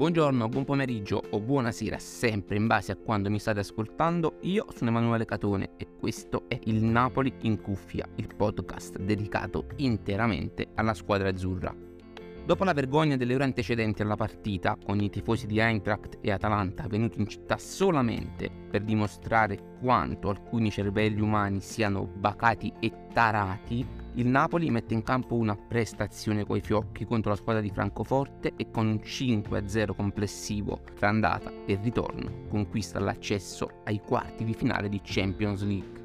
Buongiorno, buon pomeriggio o buonasera, sempre in base a quando mi state ascoltando. Io sono Emanuele Catone e questo è il Napoli in cuffia, il podcast dedicato interamente alla squadra azzurra. Dopo la vergogna delle ore antecedenti alla partita, con i tifosi di Eintracht e Atalanta venuti in città solamente per dimostrare quanto alcuni cervelli umani siano bacati e tarati, il Napoli mette in campo una prestazione coi fiocchi contro la squadra di Francoforte e con un 5-0 complessivo tra andata e ritorno conquista l'accesso ai quarti di finale di Champions League.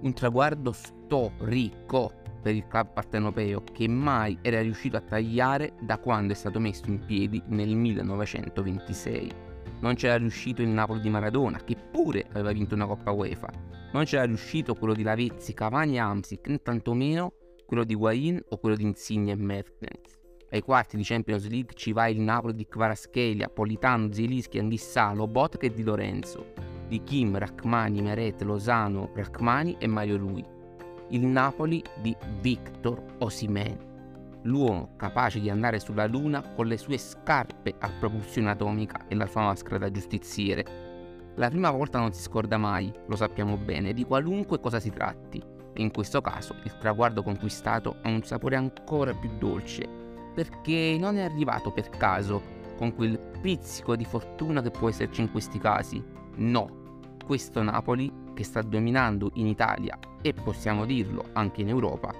Un traguardo storico per il club partenopeo che mai era riuscito a tagliare da quando è stato messo in piedi nel 1926 non c'era riuscito il Napoli di Maradona, che pure aveva vinto una Coppa UEFA. Non c'era riuscito quello di Lavezzi, Cavani e Amsic, né tantomeno quello di Guain o quello di Insigne e Mertens. Ai quarti di Champions League ci va il Napoli di Kvaratskhelia, Politano, Zielinski, Anghissà, Lobotka e Di Lorenzo, di Kim, Rachmani, Meret, Lozano, Rachmani e Mario Rui. Il Napoli di Victor Osimen l'uomo capace di andare sulla Luna con le sue scarpe a propulsione atomica e la sua maschera da giustiziere. La prima volta non si scorda mai, lo sappiamo bene, di qualunque cosa si tratti, e in questo caso il traguardo conquistato ha un sapore ancora più dolce, perché non è arrivato per caso, con quel pizzico di fortuna che può esserci in questi casi. No, questo Napoli, che sta dominando in Italia e possiamo dirlo anche in Europa,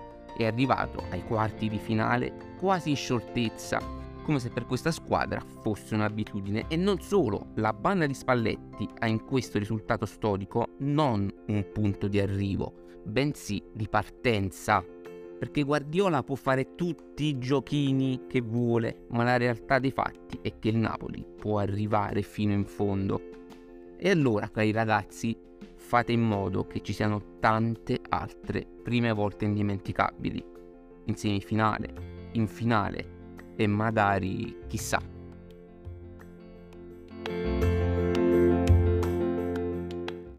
è arrivato ai quarti di finale quasi in scioltezza, come se per questa squadra fosse un'abitudine. E non solo, la banda di Spalletti ha in questo risultato storico non un punto di arrivo, bensì di partenza. Perché Guardiola può fare tutti i giochini che vuole, ma la realtà dei fatti è che il Napoli può arrivare fino in fondo. E allora, cari ragazzi, fate in modo che ci siano tante altre prime volte indimenticabili, in semifinale, in finale e magari chissà